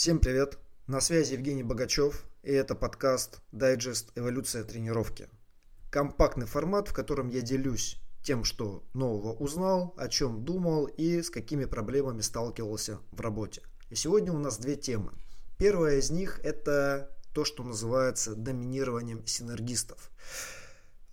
Всем привет! На связи Евгений Богачев, и это подкаст «Дайджест. Эволюция тренировки». Компактный формат, в котором я делюсь тем, что нового узнал, о чем думал и с какими проблемами сталкивался в работе. И сегодня у нас две темы. Первая из них – это то, что называется доминированием синергистов.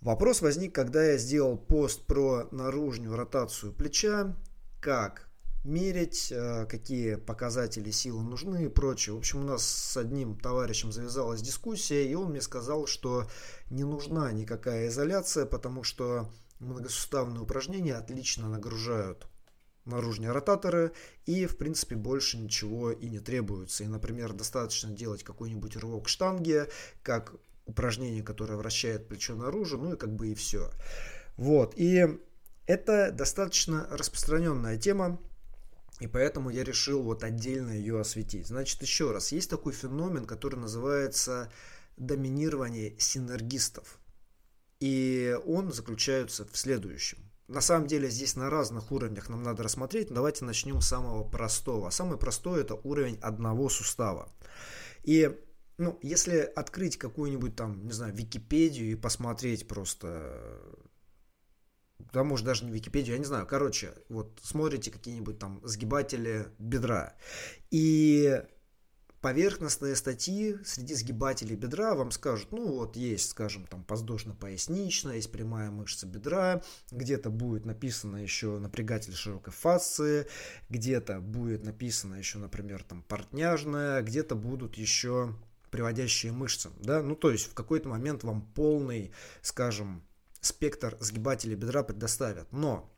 Вопрос возник, когда я сделал пост про наружную ротацию плеча, как мерить, э, какие показатели силы нужны и прочее. В общем, у нас с одним товарищем завязалась дискуссия, и он мне сказал, что не нужна никакая изоляция, потому что многосуставные упражнения отлично нагружают наружные ротаторы и в принципе больше ничего и не требуется. И, например, достаточно делать какой-нибудь рывок штанги, как упражнение, которое вращает плечо наружу, ну и как бы и все. Вот, и это достаточно распространенная тема, и поэтому я решил вот отдельно ее осветить. Значит, еще раз, есть такой феномен, который называется доминирование синергистов. И он заключается в следующем. На самом деле здесь на разных уровнях нам надо рассмотреть, давайте начнем с самого простого. Самый простой это уровень одного сустава. И ну, если открыть какую-нибудь там, не знаю, Википедию и посмотреть просто да, может, даже не Википедию, я не знаю. Короче, вот смотрите какие-нибудь там сгибатели бедра. И поверхностные статьи среди сгибателей бедра вам скажут, ну вот есть, скажем, там подвздошно-поясничная, есть прямая мышца бедра, где-то будет написано еще напрягатель широкой фасции, где-то будет написано еще, например, там портняжная, где-то будут еще приводящие мышцы, да, ну то есть в какой-то момент вам полный, скажем, спектр сгибателей бедра предоставят. Но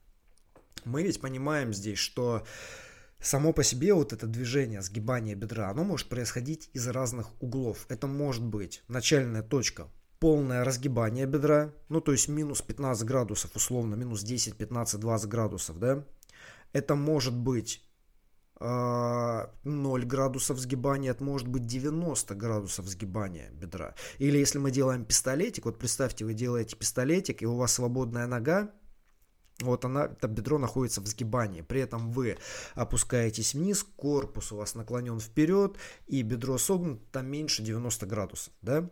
мы ведь понимаем здесь, что само по себе вот это движение, сгибание бедра, оно может происходить из разных углов. Это может быть начальная точка, полное разгибание бедра, ну то есть минус 15 градусов, условно, минус 10, 15, 20 градусов, да. Это может быть 0 а, градусов сгибания, это может быть 90 градусов сгибания бедра. Или если мы делаем пистолетик, вот представьте, вы делаете пистолетик, и у вас свободная нога, вот она, это бедро находится в сгибании. При этом вы опускаетесь вниз, корпус у вас наклонен вперед, и бедро согнуто там меньше 90 градусов. Да?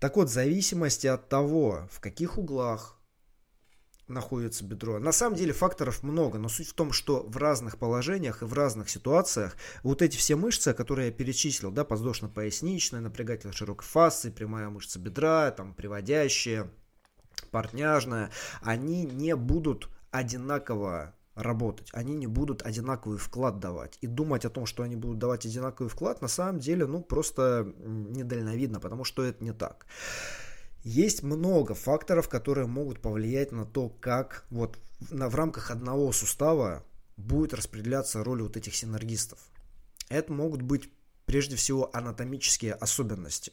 Так вот, в зависимости от того, в каких углах находится бедро. На самом деле факторов много, но суть в том, что в разных положениях и в разных ситуациях вот эти все мышцы, которые я перечислил, да, подвздошно-поясничная, напрягатель широкой фасции, прямая мышца бедра, там, приводящая, портняжная, они не будут одинаково работать, они не будут одинаковый вклад давать. И думать о том, что они будут давать одинаковый вклад, на самом деле, ну, просто недальновидно, потому что это не так. Есть много факторов, которые могут повлиять на то, как вот на, в рамках одного сустава будет распределяться роль вот этих синергистов. Это могут быть прежде всего анатомические особенности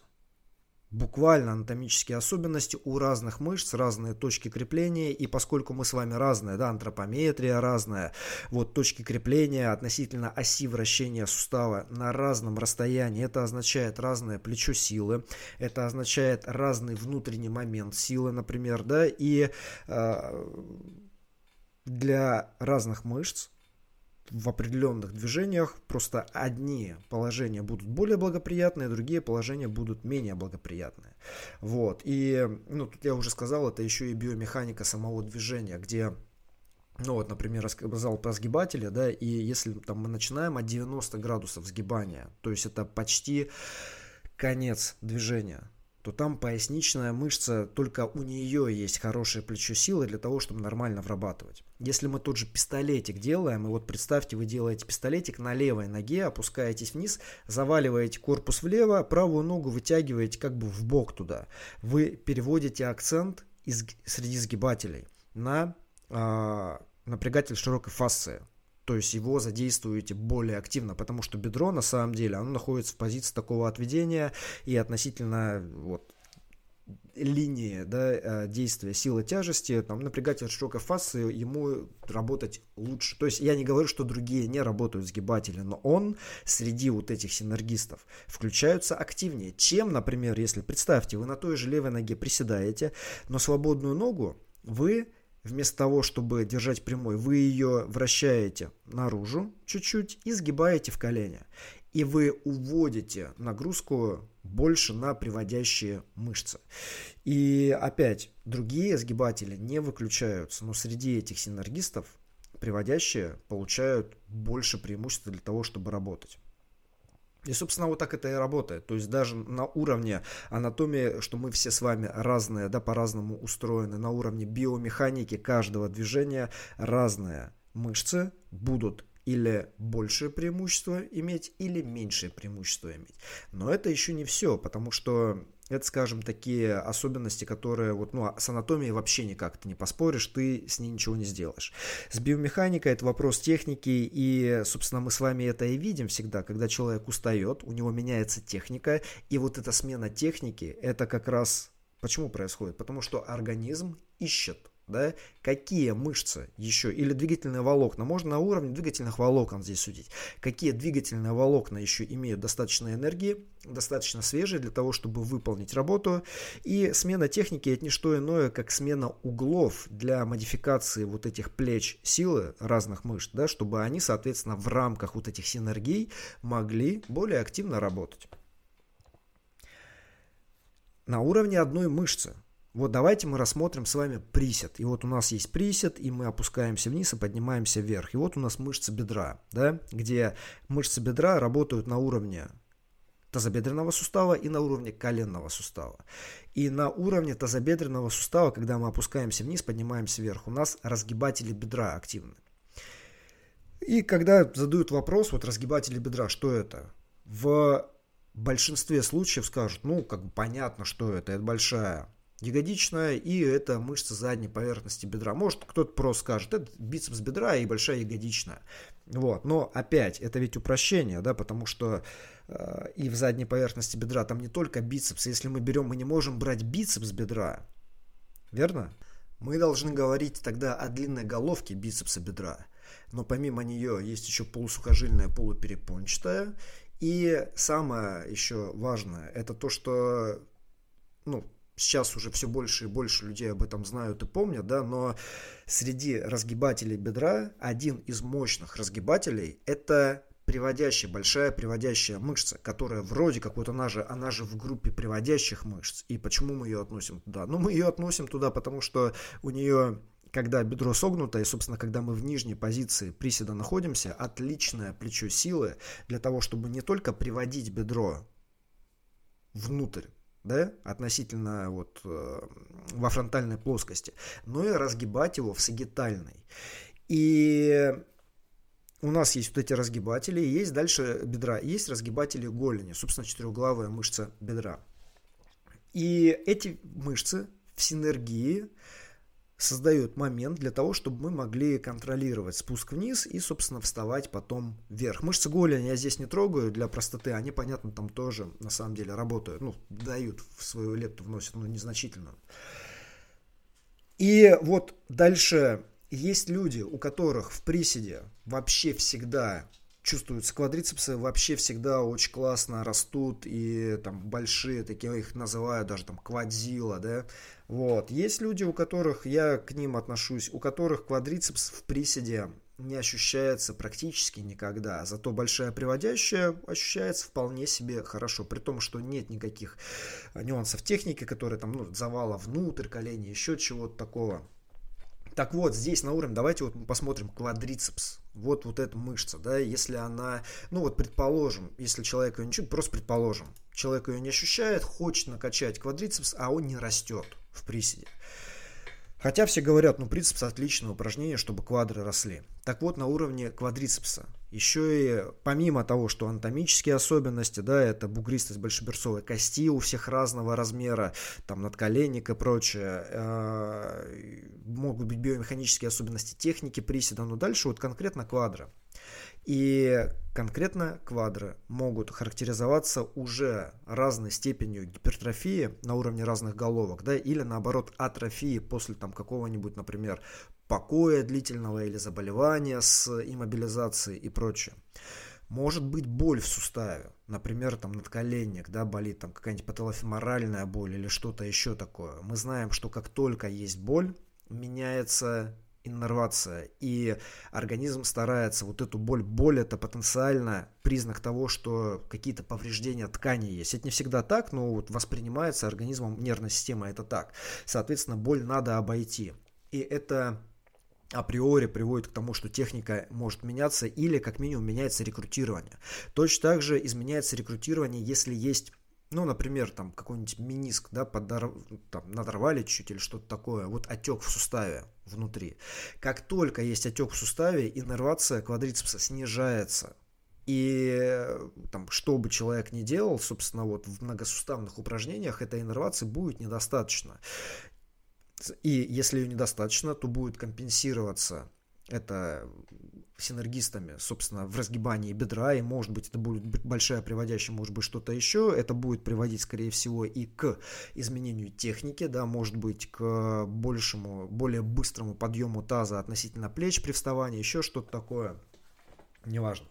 буквально анатомические особенности у разных мышц, разные точки крепления, и поскольку мы с вами разные, да, антропометрия разная, вот точки крепления относительно оси вращения сустава на разном расстоянии, это означает разное плечо силы, это означает разный внутренний момент силы, например, да, и э, для разных мышц в определенных движениях просто одни положения будут более благоприятные, другие положения будут менее благоприятные. Вот. И, ну, тут я уже сказал, это еще и биомеханика самого движения, где ну вот, например, рассказал про сгибатели, да, и если там мы начинаем от 90 градусов сгибания, то есть это почти конец движения, то там поясничная мышца, только у нее есть хорошее плечо силы для того, чтобы нормально врабатывать. Если мы тот же пистолетик делаем, и вот представьте, вы делаете пистолетик на левой ноге, опускаетесь вниз, заваливаете корпус влево, правую ногу вытягиваете как бы в бок туда. Вы переводите акцент из, среди сгибателей на э, напрягатель широкой фасции то есть его задействуете более активно, потому что бедро на самом деле, оно находится в позиции такого отведения и относительно вот, линии да, э, действия силы тяжести, там, напрягатель широкой фасы, ему работать лучше. То есть я не говорю, что другие не работают сгибатели, но он среди вот этих синергистов включаются активнее. Чем, например, если, представьте, вы на той же левой ноге приседаете, но свободную ногу вы Вместо того, чтобы держать прямой, вы ее вращаете наружу чуть-чуть и сгибаете в колени. и вы уводите нагрузку больше на приводящие мышцы. И опять, другие сгибатели не выключаются, но среди этих синергистов приводящие получают больше преимуществ для того, чтобы работать. И, собственно, вот так это и работает. То есть даже на уровне анатомии, что мы все с вами разные, да, по-разному устроены, на уровне биомеханики каждого движения разные мышцы будут или большее преимущество иметь, или меньшее преимущество иметь. Но это еще не все, потому что это, скажем, такие особенности, которые вот, ну, с анатомией вообще никак ты не поспоришь, ты с ней ничего не сделаешь. С биомеханикой это вопрос техники, и, собственно, мы с вами это и видим всегда, когда человек устает, у него меняется техника, и вот эта смена техники, это как раз почему происходит? Потому что организм ищет да, какие мышцы еще, или двигательные волокна, можно на уровне двигательных волокон здесь судить, какие двигательные волокна еще имеют достаточно энергии, достаточно свежие для того, чтобы выполнить работу, и смена техники это не что иное, как смена углов для модификации вот этих плеч силы разных мышц, да, чтобы они, соответственно, в рамках вот этих синергий могли более активно работать. На уровне одной мышцы – вот давайте мы рассмотрим с вами присед. И вот у нас есть присед, и мы опускаемся вниз и поднимаемся вверх. И вот у нас мышцы бедра, да, где мышцы бедра работают на уровне тазобедренного сустава и на уровне коленного сустава. И на уровне тазобедренного сустава, когда мы опускаемся вниз, поднимаемся вверх, у нас разгибатели бедра активны. И когда задают вопрос, вот разгибатели бедра, что это? В большинстве случаев скажут, ну, как бы понятно, что это, это большая ягодичная и это мышца задней поверхности бедра. Может кто-то просто скажет, это бицепс бедра и большая ягодичная. Вот. Но опять, это ведь упрощение, да, потому что э, и в задней поверхности бедра там не только бицепс. Если мы берем, мы не можем брать бицепс бедра, верно? Мы должны говорить тогда о длинной головке бицепса бедра. Но помимо нее есть еще полусухожильная, полуперепончатая. И самое еще важное, это то, что ну, сейчас уже все больше и больше людей об этом знают и помнят, да, но среди разгибателей бедра один из мощных разгибателей это приводящая, большая приводящая мышца, которая вроде как вот она же, она же в группе приводящих мышц. И почему мы ее относим туда? Ну, мы ее относим туда, потому что у нее когда бедро согнуто, и, собственно, когда мы в нижней позиции приседа находимся, отличное плечо силы для того, чтобы не только приводить бедро внутрь, да, относительно вот э, во фронтальной плоскости, но и разгибать его в сагитальной. И у нас есть вот эти разгибатели, есть дальше бедра, есть разгибатели голени, собственно, четырехглавая мышца бедра. И эти мышцы в синергии создает момент для того, чтобы мы могли контролировать спуск вниз и, собственно, вставать потом вверх. Мышцы голени я здесь не трогаю для простоты, они, понятно, там тоже на самом деле работают, ну, дают в свою лепту, вносят, но незначительно. И вот дальше есть люди, у которых в приседе вообще всегда чувствуются квадрицепсы вообще всегда очень классно растут и там большие такие их называют даже там квадзила да. Вот. Есть люди у которых я к ним отношусь у которых квадрицепс в приседе не ощущается практически никогда зато большая приводящая ощущается вполне себе хорошо при том что нет никаких нюансов техники которые там ну, завала внутрь колени еще чего-то такого так вот, здесь на уровне, давайте вот посмотрим квадрицепс. Вот, вот эта мышца, да, если она, ну вот предположим, если человек ее не чувствует, просто предположим, человек ее не ощущает, хочет накачать квадрицепс, а он не растет в приседе. Хотя все говорят, ну прицепс отличное упражнение, чтобы квадры росли. Так вот, на уровне квадрицепса, еще и помимо того, что анатомические особенности, да, это бугристость большеберцовой кости у всех разного размера, там надколенник и прочее, э, могут быть биомеханические особенности техники приседа, но дальше вот конкретно квадра. И конкретно квадры могут характеризоваться уже разной степенью гипертрофии на уровне разных головок, да, или наоборот атрофии после там какого-нибудь, например, покоя длительного или заболевания с иммобилизацией и прочее. Может быть боль в суставе, например, там надколенник, да, болит там какая-нибудь патологофеморальная боль или что-то еще такое. Мы знаем, что как только есть боль, меняется иннервация, и организм старается вот эту боль, боль это потенциально признак того, что какие-то повреждения ткани есть. Это не всегда так, но вот воспринимается организмом нервной системы это так. Соответственно, боль надо обойти. И это априори приводит к тому, что техника может меняться или как минимум меняется рекрутирование. Точно так же изменяется рекрутирование, если есть ну, например, там какой-нибудь миниск, да, подор... там, надорвали чуть-чуть или что-то такое, вот отек в суставе внутри. Как только есть отек в суставе, иннервация квадрицепса снижается. И там, что бы человек ни делал, собственно, вот в многосуставных упражнениях этой иннервации будет недостаточно. И если ее недостаточно, то будет компенсироваться это синергистами, собственно, в разгибании бедра, и, может быть, это будет большая приводящая, может быть, что-то еще. Это будет приводить, скорее всего, и к изменению техники, да, может быть, к большему, более быстрому подъему таза относительно плеч при вставании, еще что-то такое. Неважно.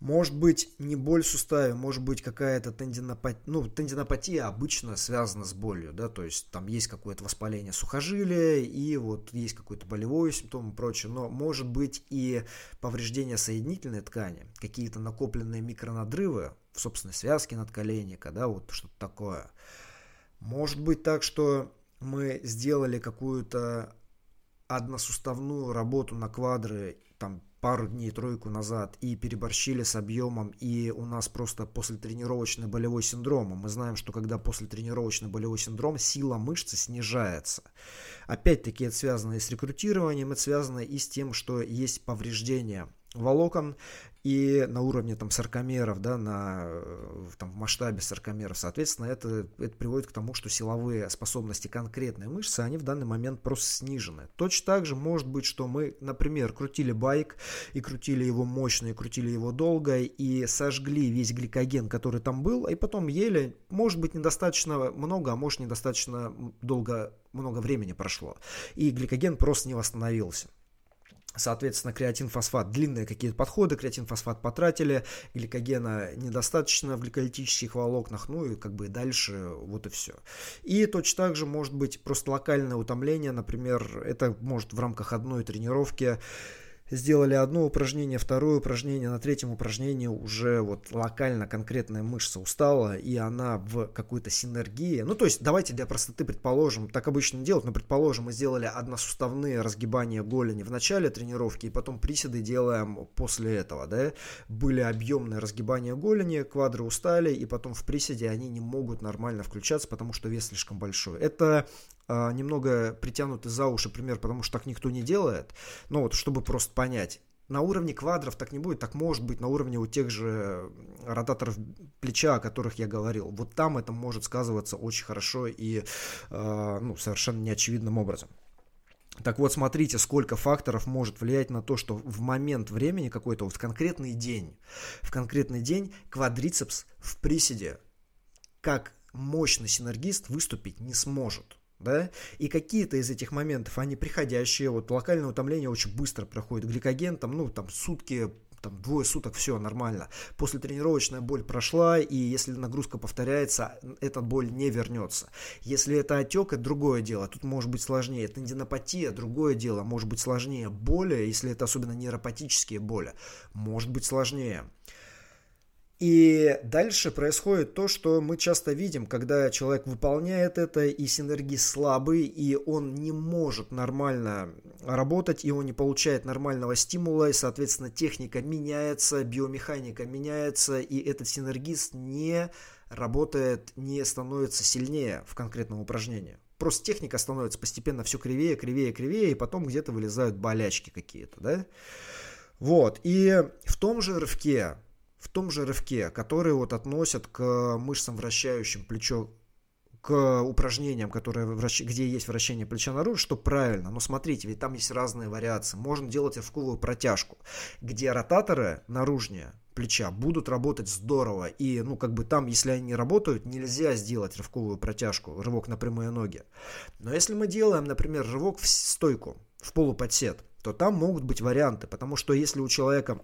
Может быть не боль в суставе, может быть какая-то тендинопатия. Ну, тендинопатия обычно связана с болью, да, то есть там есть какое-то воспаление сухожилия и вот есть какой-то болевой симптом и прочее, но может быть и повреждение соединительной ткани, какие-то накопленные микронадрывы в собственной связке надколенника, да, вот что-то такое. Может быть так, что мы сделали какую-то односуставную работу на квадры там пару дней, тройку назад и переборщили с объемом, и у нас просто после тренировочный болевой синдром. Мы знаем, что когда после тренировочный болевой синдром, сила мышцы снижается. Опять-таки это связано и с рекрутированием, это связано и с тем, что есть повреждения волокон и на уровне там саркомеров, да, на, там, в масштабе саркомеров, соответственно, это, это приводит к тому, что силовые способности конкретной мышцы, они в данный момент просто снижены. Точно так же может быть, что мы, например, крутили байк и крутили его мощно, и крутили его долго, и сожгли весь гликоген, который там был, и потом ели, может быть, недостаточно много, а может, недостаточно долго, много времени прошло, и гликоген просто не восстановился. Соответственно, креатин-фосфат, длинные какие-то подходы, креатин-фосфат потратили, гликогена недостаточно в гликолитических волокнах, ну и как бы дальше вот и все. И точно так же может быть просто локальное утомление, например, это может в рамках одной тренировки сделали одно упражнение, второе упражнение, на третьем упражнении уже вот локально конкретная мышца устала, и она в какой-то синергии. Ну, то есть, давайте для простоты предположим, так обычно делают, но предположим, мы сделали односуставные разгибания голени в начале тренировки, и потом приседы делаем после этого, да. Были объемные разгибания голени, квадры устали, и потом в приседе они не могут нормально включаться, потому что вес слишком большой. Это немного притянутый за уши пример, потому что так никто не делает. Но вот чтобы просто понять. На уровне квадров так не будет, так может быть на уровне у тех же ротаторов плеча, о которых я говорил. Вот там это может сказываться очень хорошо и э, ну, совершенно неочевидным образом. Так вот, смотрите, сколько факторов может влиять на то, что в момент времени какой-то, вот в конкретный день, в конкретный день квадрицепс в приседе как мощный синергист выступить не сможет да, и какие-то из этих моментов, они приходящие, вот локальное утомление очень быстро проходит, гликоген там, ну, там сутки там двое суток все нормально. После тренировочная боль прошла, и если нагрузка повторяется, эта боль не вернется. Если это отек, это другое дело. Тут может быть сложнее. Тендинопатия, другое дело. Может быть сложнее. Боли, если это особенно нейропатические боли, может быть сложнее. И дальше происходит то, что мы часто видим, когда человек выполняет это, и синергии слабый, и он не может нормально работать, и он не получает нормального стимула, и, соответственно, техника меняется, биомеханика меняется, и этот синергист не работает, не становится сильнее в конкретном упражнении. Просто техника становится постепенно все кривее, кривее, кривее, и потом где-то вылезают болячки какие-то, да? Вот, и в том же рывке в том же рывке, который вот относят к мышцам, вращающим плечо, к упражнениям, которые вращ... где есть вращение плеча наружу, что правильно. Но смотрите, ведь там есть разные вариации. Можно делать рывковую протяжку, где ротаторы наружнее плеча будут работать здорово. И, ну, как бы там, если они не работают, нельзя сделать рывковую протяжку, рывок на прямые ноги. Но если мы делаем, например, рывок в стойку, в полуподсед, то там могут быть варианты, потому что если у человека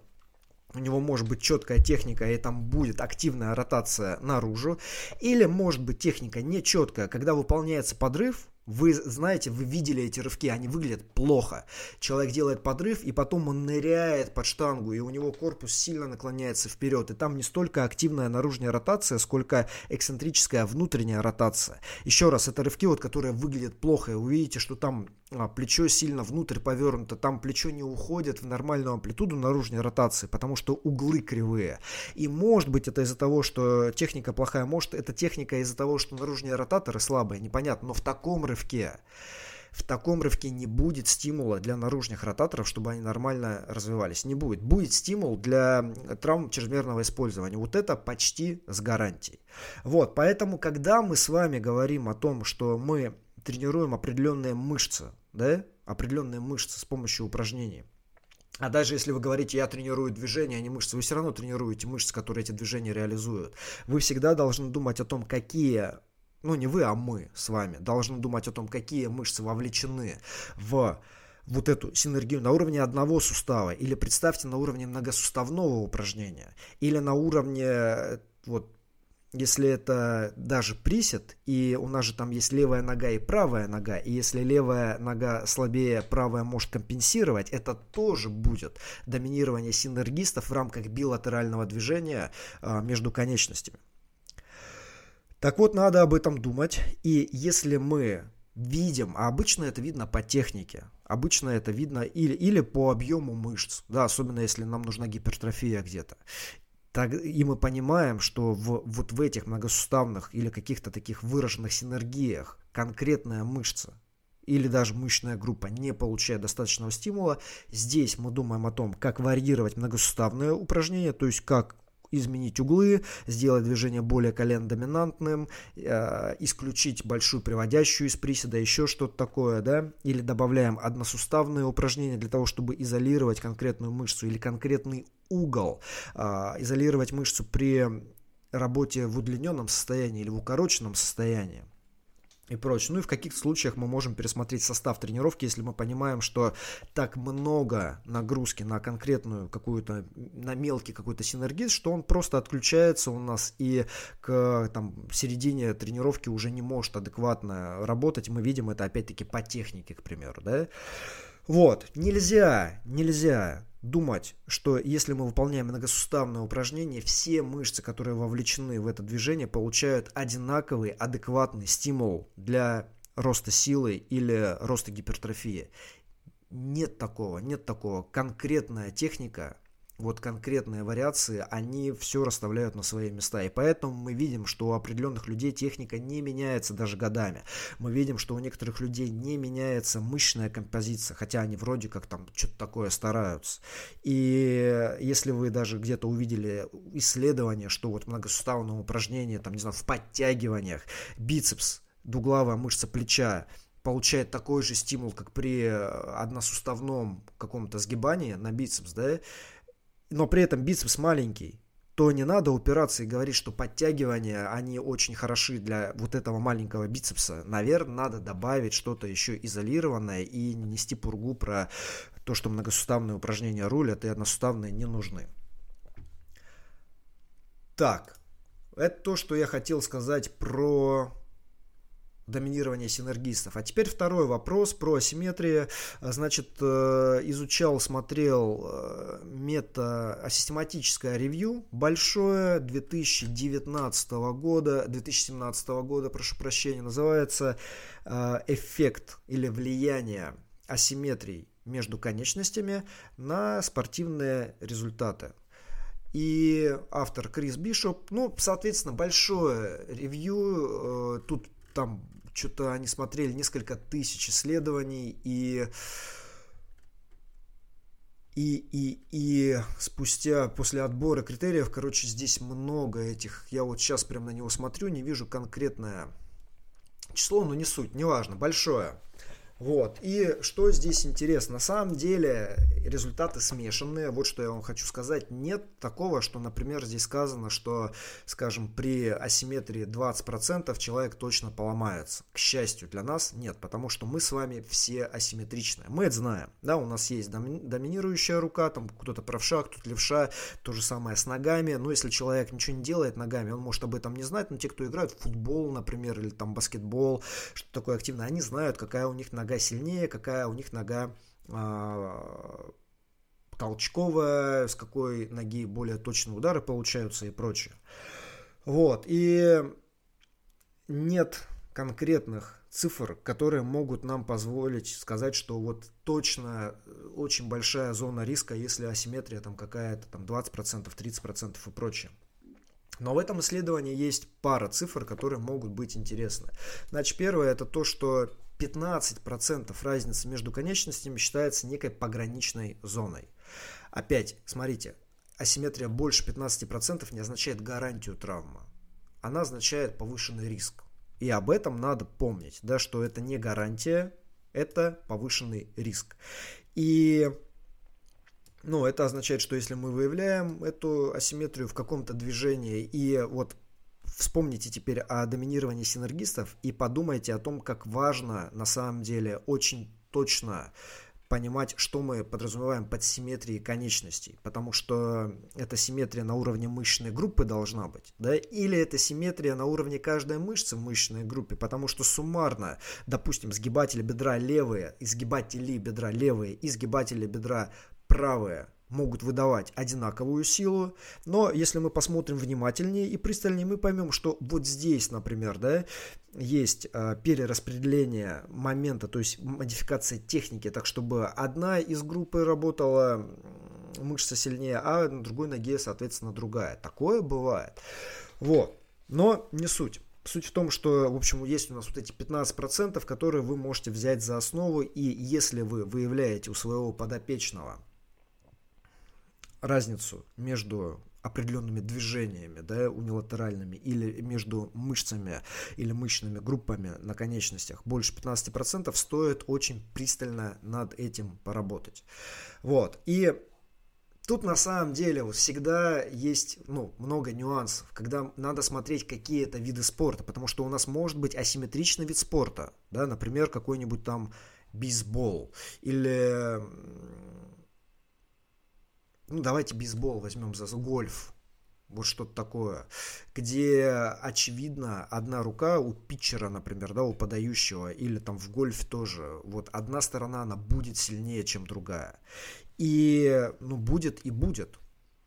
у него может быть четкая техника, и там будет активная ротация наружу. Или может быть техника нечеткая, когда выполняется подрыв, Вы знаете, вы видели эти рывки, они выглядят плохо. Человек делает подрыв, и потом он ныряет под штангу, и у него корпус сильно наклоняется вперед. И там не столько активная наружная ротация, сколько эксцентрическая внутренняя ротация. Еще раз, это рывки, вот, которые выглядят плохо. И вы видите, что там плечо сильно внутрь повернуто, там плечо не уходит в нормальную амплитуду наружной ротации, потому что углы кривые. И может быть это из-за того, что техника плохая, может это техника из-за того, что наружные ротаторы слабые, непонятно. Но в таком рывке рывке. В таком рывке не будет стимула для наружных ротаторов, чтобы они нормально развивались. Не будет. Будет стимул для травм чрезмерного использования. Вот это почти с гарантией. Вот, поэтому, когда мы с вами говорим о том, что мы тренируем определенные мышцы, да, определенные мышцы с помощью упражнений, а даже если вы говорите, я тренирую движения, а не мышцы, вы все равно тренируете мышцы, которые эти движения реализуют. Вы всегда должны думать о том, какие ну не вы, а мы с вами, должны думать о том, какие мышцы вовлечены в вот эту синергию на уровне одного сустава, или представьте на уровне многосуставного упражнения, или на уровне, вот, если это даже присед, и у нас же там есть левая нога и правая нога, и если левая нога слабее, правая может компенсировать, это тоже будет доминирование синергистов в рамках билатерального движения а, между конечностями. Так вот, надо об этом думать. И если мы видим, а обычно это видно по технике, обычно это видно или, или по объему мышц, да, особенно если нам нужна гипертрофия где-то. Так, и мы понимаем, что в, вот в этих многосуставных или каких-то таких выраженных синергиях конкретная мышца или даже мышечная группа не получает достаточного стимула, здесь мы думаем о том, как варьировать многосуставные упражнения, то есть как изменить углы, сделать движение более колен-доминантным, э, исключить большую приводящую из приседа, еще что-то такое, да, или добавляем односуставные упражнения для того, чтобы изолировать конкретную мышцу или конкретный угол, э, изолировать мышцу при работе в удлиненном состоянии или в укороченном состоянии и прочее. Ну и в каких случаях мы можем пересмотреть состав тренировки, если мы понимаем, что так много нагрузки на конкретную какую-то, на мелкий какой-то синергиз, что он просто отключается у нас и к там, середине тренировки уже не может адекватно работать. Мы видим это опять-таки по технике, к примеру, да. Вот, нельзя, нельзя думать, что если мы выполняем многосуставное упражнение, все мышцы, которые вовлечены в это движение, получают одинаковый, адекватный стимул для роста силы или роста гипертрофии. Нет такого, нет такого. Конкретная техника вот конкретные вариации, они все расставляют на свои места. И поэтому мы видим, что у определенных людей техника не меняется даже годами. Мы видим, что у некоторых людей не меняется мышечная композиция, хотя они вроде как там что-то такое стараются. И если вы даже где-то увидели исследование, что вот многосуставное упражнение, там, не знаю, в подтягиваниях, бицепс, дуглавая мышца плеча, получает такой же стимул, как при односуставном каком-то сгибании на бицепс, да, но при этом бицепс маленький, то не надо упираться и говорить, что подтягивания, они очень хороши для вот этого маленького бицепса. Наверное, надо добавить что-то еще изолированное и не нести пургу про то, что многосуставные упражнения рулят и односуставные не нужны. Так, это то, что я хотел сказать про доминирования синергистов. А теперь второй вопрос про асимметрию. Значит, э, изучал, смотрел э, мета-систематическое ревью большое 2019 года, 2017 года, прошу прощения, называется э, «Эффект или влияние асимметрий между конечностями на спортивные результаты». И автор Крис Бишоп, ну, соответственно, большое ревью, тут там что-то они смотрели несколько тысяч исследований, и и, и, и спустя, после отбора критериев, короче, здесь много этих. Я вот сейчас прям на него смотрю, не вижу конкретное число, но не суть, неважно, большое. Вот. И что здесь интересно? На самом деле результаты смешанные. Вот что я вам хочу сказать. Нет такого, что, например, здесь сказано, что, скажем, при асимметрии 20% человек точно поломается. К счастью для нас нет, потому что мы с вами все асимметричные. Мы это знаем. Да, у нас есть доминирующая рука, там кто-то правша, кто-то левша. То же самое с ногами. Но если человек ничего не делает ногами, он может об этом не знать. Но те, кто играют в футбол, например, или там баскетбол, что такое активно, они знают, какая у них нога нога сильнее, какая у них нога а, толчковая, с какой ноги более точные удары получаются и прочее. Вот, и нет конкретных цифр, которые могут нам позволить сказать, что вот точно очень большая зона риска, если асимметрия там какая-то там 20%, 30% и прочее. Но в этом исследовании есть пара цифр, которые могут быть интересны. Значит, первое это то, что 15% разницы между конечностями считается некой пограничной зоной. Опять, смотрите, асимметрия больше 15% не означает гарантию травмы. Она означает повышенный риск. И об этом надо помнить, да, что это не гарантия, это повышенный риск. И ну, это означает, что если мы выявляем эту асимметрию в каком-то движении и вот вспомните теперь о доминировании синергистов и подумайте о том, как важно на самом деле очень точно понимать, что мы подразумеваем под симметрией конечностей, потому что эта симметрия на уровне мышечной группы должна быть, да, или это симметрия на уровне каждой мышцы в мышечной группе, потому что суммарно, допустим, сгибатели бедра левые, изгибатели бедра левые и сгибатели бедра правые могут выдавать одинаковую силу, но если мы посмотрим внимательнее и пристальнее, мы поймем, что вот здесь, например, да, есть э, перераспределение момента, то есть модификация техники, так чтобы одна из группы работала мышца сильнее, а на другой ноге, соответственно, другая. Такое бывает. Вот. Но не суть. Суть в том, что, в общем, есть у нас вот эти 15%, которые вы можете взять за основу, и если вы выявляете у своего подопечного разницу между определенными движениями, да, унилатеральными, или между мышцами или мышечными группами на конечностях больше 15%, стоит очень пристально над этим поработать. Вот. И Тут на самом деле всегда есть ну, много нюансов, когда надо смотреть какие это виды спорта, потому что у нас может быть асимметричный вид спорта, да, например, какой-нибудь там бейсбол или ну давайте бейсбол возьмем за гольф, вот что-то такое, где очевидно одна рука у питчера, например, да, у подающего, или там в гольфе тоже, вот одна сторона, она будет сильнее, чем другая. И, ну, будет и будет.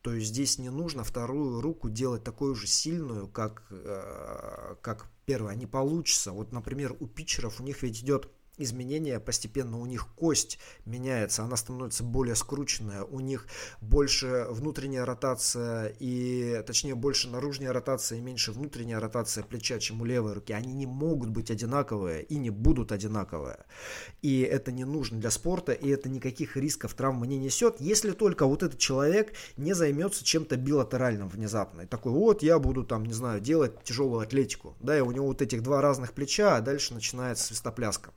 То есть здесь не нужно вторую руку делать такую же сильную, как, э, как первая. Не получится. Вот, например, у питчеров у них ведь идет изменения постепенно у них кость меняется, она становится более скрученная, у них больше внутренняя ротация и, точнее, больше наружная ротация и меньше внутренняя ротация плеча, чем у левой руки. Они не могут быть одинаковые и не будут одинаковые. И это не нужно для спорта, и это никаких рисков травмы не несет, если только вот этот человек не займется чем-то билатеральным внезапно. И такой, вот я буду там, не знаю, делать тяжелую атлетику. Да, и у него вот этих два разных плеча, а дальше начинается свистопляска.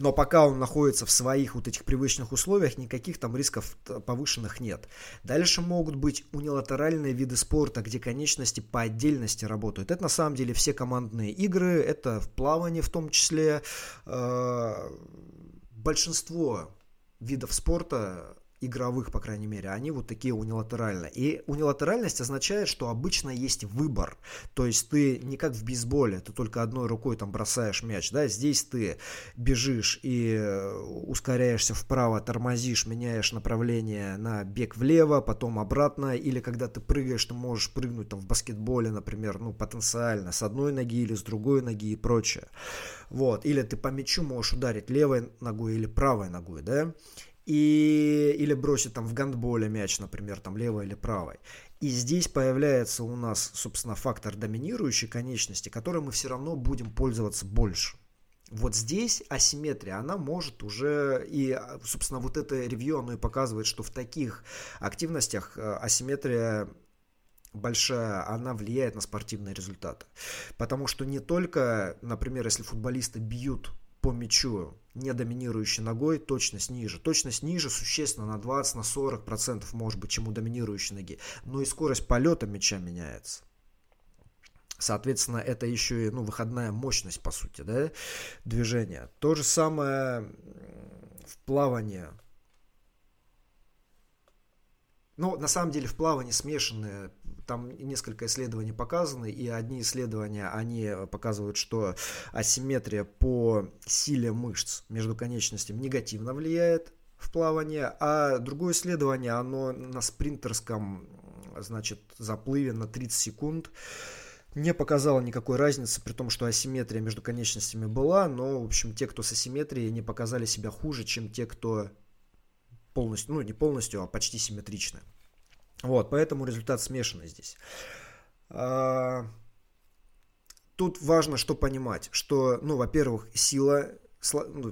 Но пока он находится в своих вот этих привычных условиях, никаких там рисков повышенных нет. Дальше могут быть унилатеральные виды спорта, где конечности по отдельности работают. Это на самом деле все командные игры, это в плавании в том числе. Э, большинство видов спорта игровых, по крайней мере, они вот такие унилатеральные. И унилатеральность означает, что обычно есть выбор. То есть ты не как в бейсболе, ты только одной рукой там бросаешь мяч, да, здесь ты бежишь и э, ускоряешься вправо, тормозишь, меняешь направление на бег влево, потом обратно, или когда ты прыгаешь, ты можешь прыгнуть там в баскетболе, например, ну, потенциально, с одной ноги или с другой ноги и прочее. Вот, или ты по мячу можешь ударить левой ногой или правой ногой, да, и, или бросить там в гандболе мяч, например, там левой или правой. И здесь появляется у нас, собственно, фактор доминирующей конечности, которым мы все равно будем пользоваться больше. Вот здесь асимметрия, она может уже, и, собственно, вот это ревью, оно и показывает, что в таких активностях э, асимметрия большая, она влияет на спортивные результаты. Потому что не только, например, если футболисты бьют по мячу, не доминирующей ногой, точность ниже. Точность ниже существенно на 20, на 40 процентов может быть, чем у доминирующей ноги. Но и скорость полета мяча меняется. Соответственно, это еще и ну, выходная мощность, по сути, да, движения. То же самое в плавании. Но на самом деле в плавании смешанные, там несколько исследований показаны, и одни исследования, они показывают, что асимметрия по силе мышц между конечностями негативно влияет в плавании, а другое исследование, оно на спринтерском, значит, заплыве на 30 секунд, не показало никакой разницы, при том, что асимметрия между конечностями была, но, в общем, те, кто с асимметрией, не показали себя хуже, чем те, кто полностью, ну, не полностью, а почти симметрично. Вот, поэтому результат смешанный здесь. А, тут важно что понимать, что, ну, во-первых, сила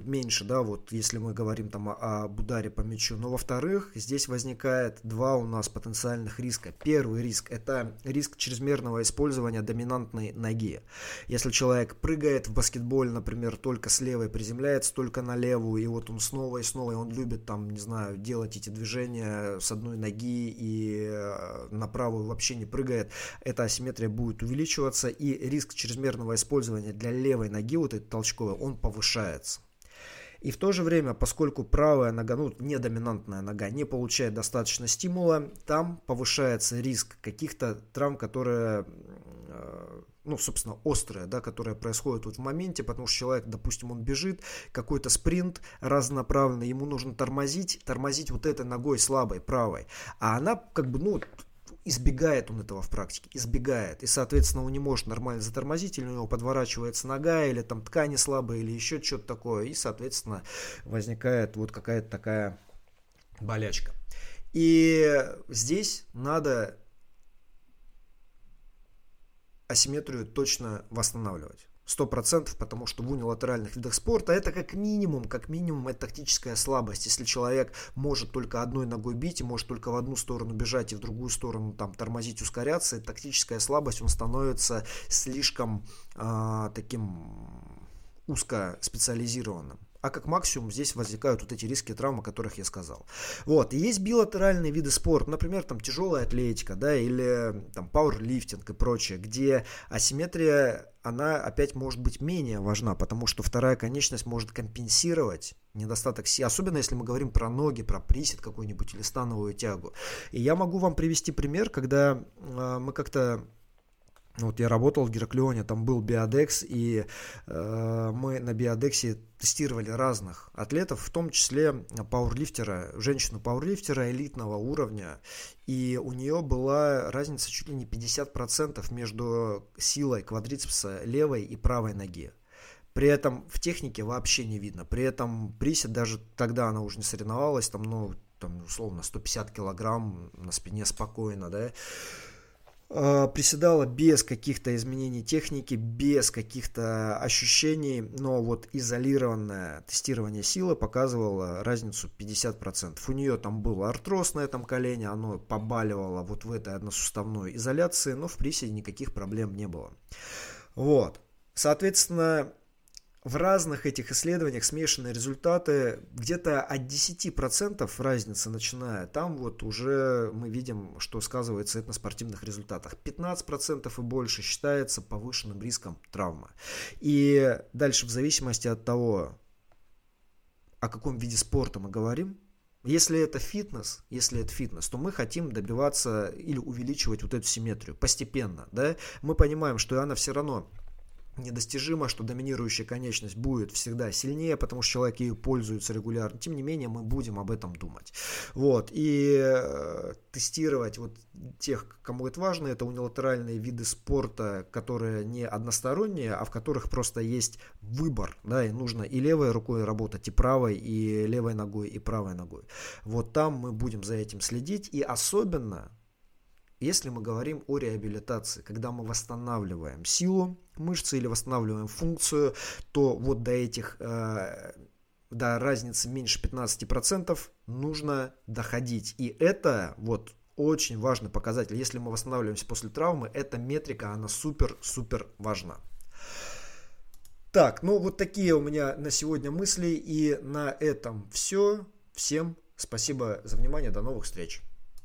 меньше, да, вот если мы говорим там о, ударе по мячу. Но во-вторых, здесь возникает два у нас потенциальных риска. Первый риск – это риск чрезмерного использования доминантной ноги. Если человек прыгает в баскетболе, например, только с левой, приземляется только на левую, и вот он снова и снова, и он любит там, не знаю, делать эти движения с одной ноги и э, на правую вообще не прыгает, эта асимметрия будет увеличиваться, и риск чрезмерного использования для левой ноги, вот этой толчковой, он повышается получается. И в то же время, поскольку правая нога, ну, недоминантная нога, не получает достаточно стимула, там повышается риск каких-то травм, которые, э, ну, собственно, острые, да, которые происходят вот в моменте, потому что человек, допустим, он бежит, какой-то спринт разнонаправленный, ему нужно тормозить, тормозить вот этой ногой слабой, правой, а она, как бы, ну, избегает он этого в практике, избегает. И, соответственно, он не может нормально затормозить, или у него подворачивается нога, или там ткани слабые, или еще что-то такое. И, соответственно, возникает вот какая-то такая болячка. И здесь надо асимметрию точно восстанавливать. 100%, потому что в унилатеральных видах спорта это как минимум, как минимум это тактическая слабость. Если человек может только одной ногой бить и может только в одну сторону бежать и в другую сторону там тормозить, ускоряться, это тактическая слабость, он становится слишком э, таким узко специализированным а как максимум здесь возникают вот эти риски травм, о которых я сказал. Вот, и есть билатеральные виды спорта, например, там тяжелая атлетика, да, или там пауэрлифтинг и прочее, где асимметрия, она опять может быть менее важна, потому что вторая конечность может компенсировать недостаток сил, особенно если мы говорим про ноги, про присед какой-нибудь или становую тягу. И я могу вам привести пример, когда э, мы как-то вот я работал в Гераклеоне, там был биодекс, и э, мы на биодексе тестировали разных атлетов, в том числе пауэрлифтера, женщину-пауэрлифтера элитного уровня, и у нее была разница чуть ли не 50% между силой квадрицепса левой и правой ноги. При этом в технике вообще не видно. При этом присед, даже тогда она уже не соревновалась, там, ну, там, условно, 150 килограмм на спине спокойно, да, приседала без каких-то изменений техники, без каких-то ощущений, но вот изолированное тестирование силы показывало разницу 50%. У нее там был артроз на этом колене, оно побаливало вот в этой односуставной изоляции, но в приседе никаких проблем не было. Вот. Соответственно, в разных этих исследованиях смешанные результаты где-то от 10% разница начиная. Там вот уже мы видим, что сказывается это на спортивных результатах. 15% и больше считается повышенным риском травмы. И дальше в зависимости от того, о каком виде спорта мы говорим, если это фитнес, если это фитнес, то мы хотим добиваться или увеличивать вот эту симметрию постепенно, да? Мы понимаем, что она все равно недостижимо, что доминирующая конечность будет всегда сильнее, потому что человек ею пользуется регулярно. Тем не менее, мы будем об этом думать. Вот. И э, тестировать вот тех, кому это важно, это унилатеральные виды спорта, которые не односторонние, а в которых просто есть выбор, да, и нужно и левой рукой работать, и правой, и левой ногой, и правой ногой. Вот там мы будем за этим следить, и особенно если мы говорим о реабилитации, когда мы восстанавливаем силу мышцы или восстанавливаем функцию, то вот до этих э, до разницы меньше 15% нужно доходить. И это вот очень важный показатель. Если мы восстанавливаемся после травмы, эта метрика, она супер-супер важна. Так, ну вот такие у меня на сегодня мысли. И на этом все. Всем спасибо за внимание. До новых встреч.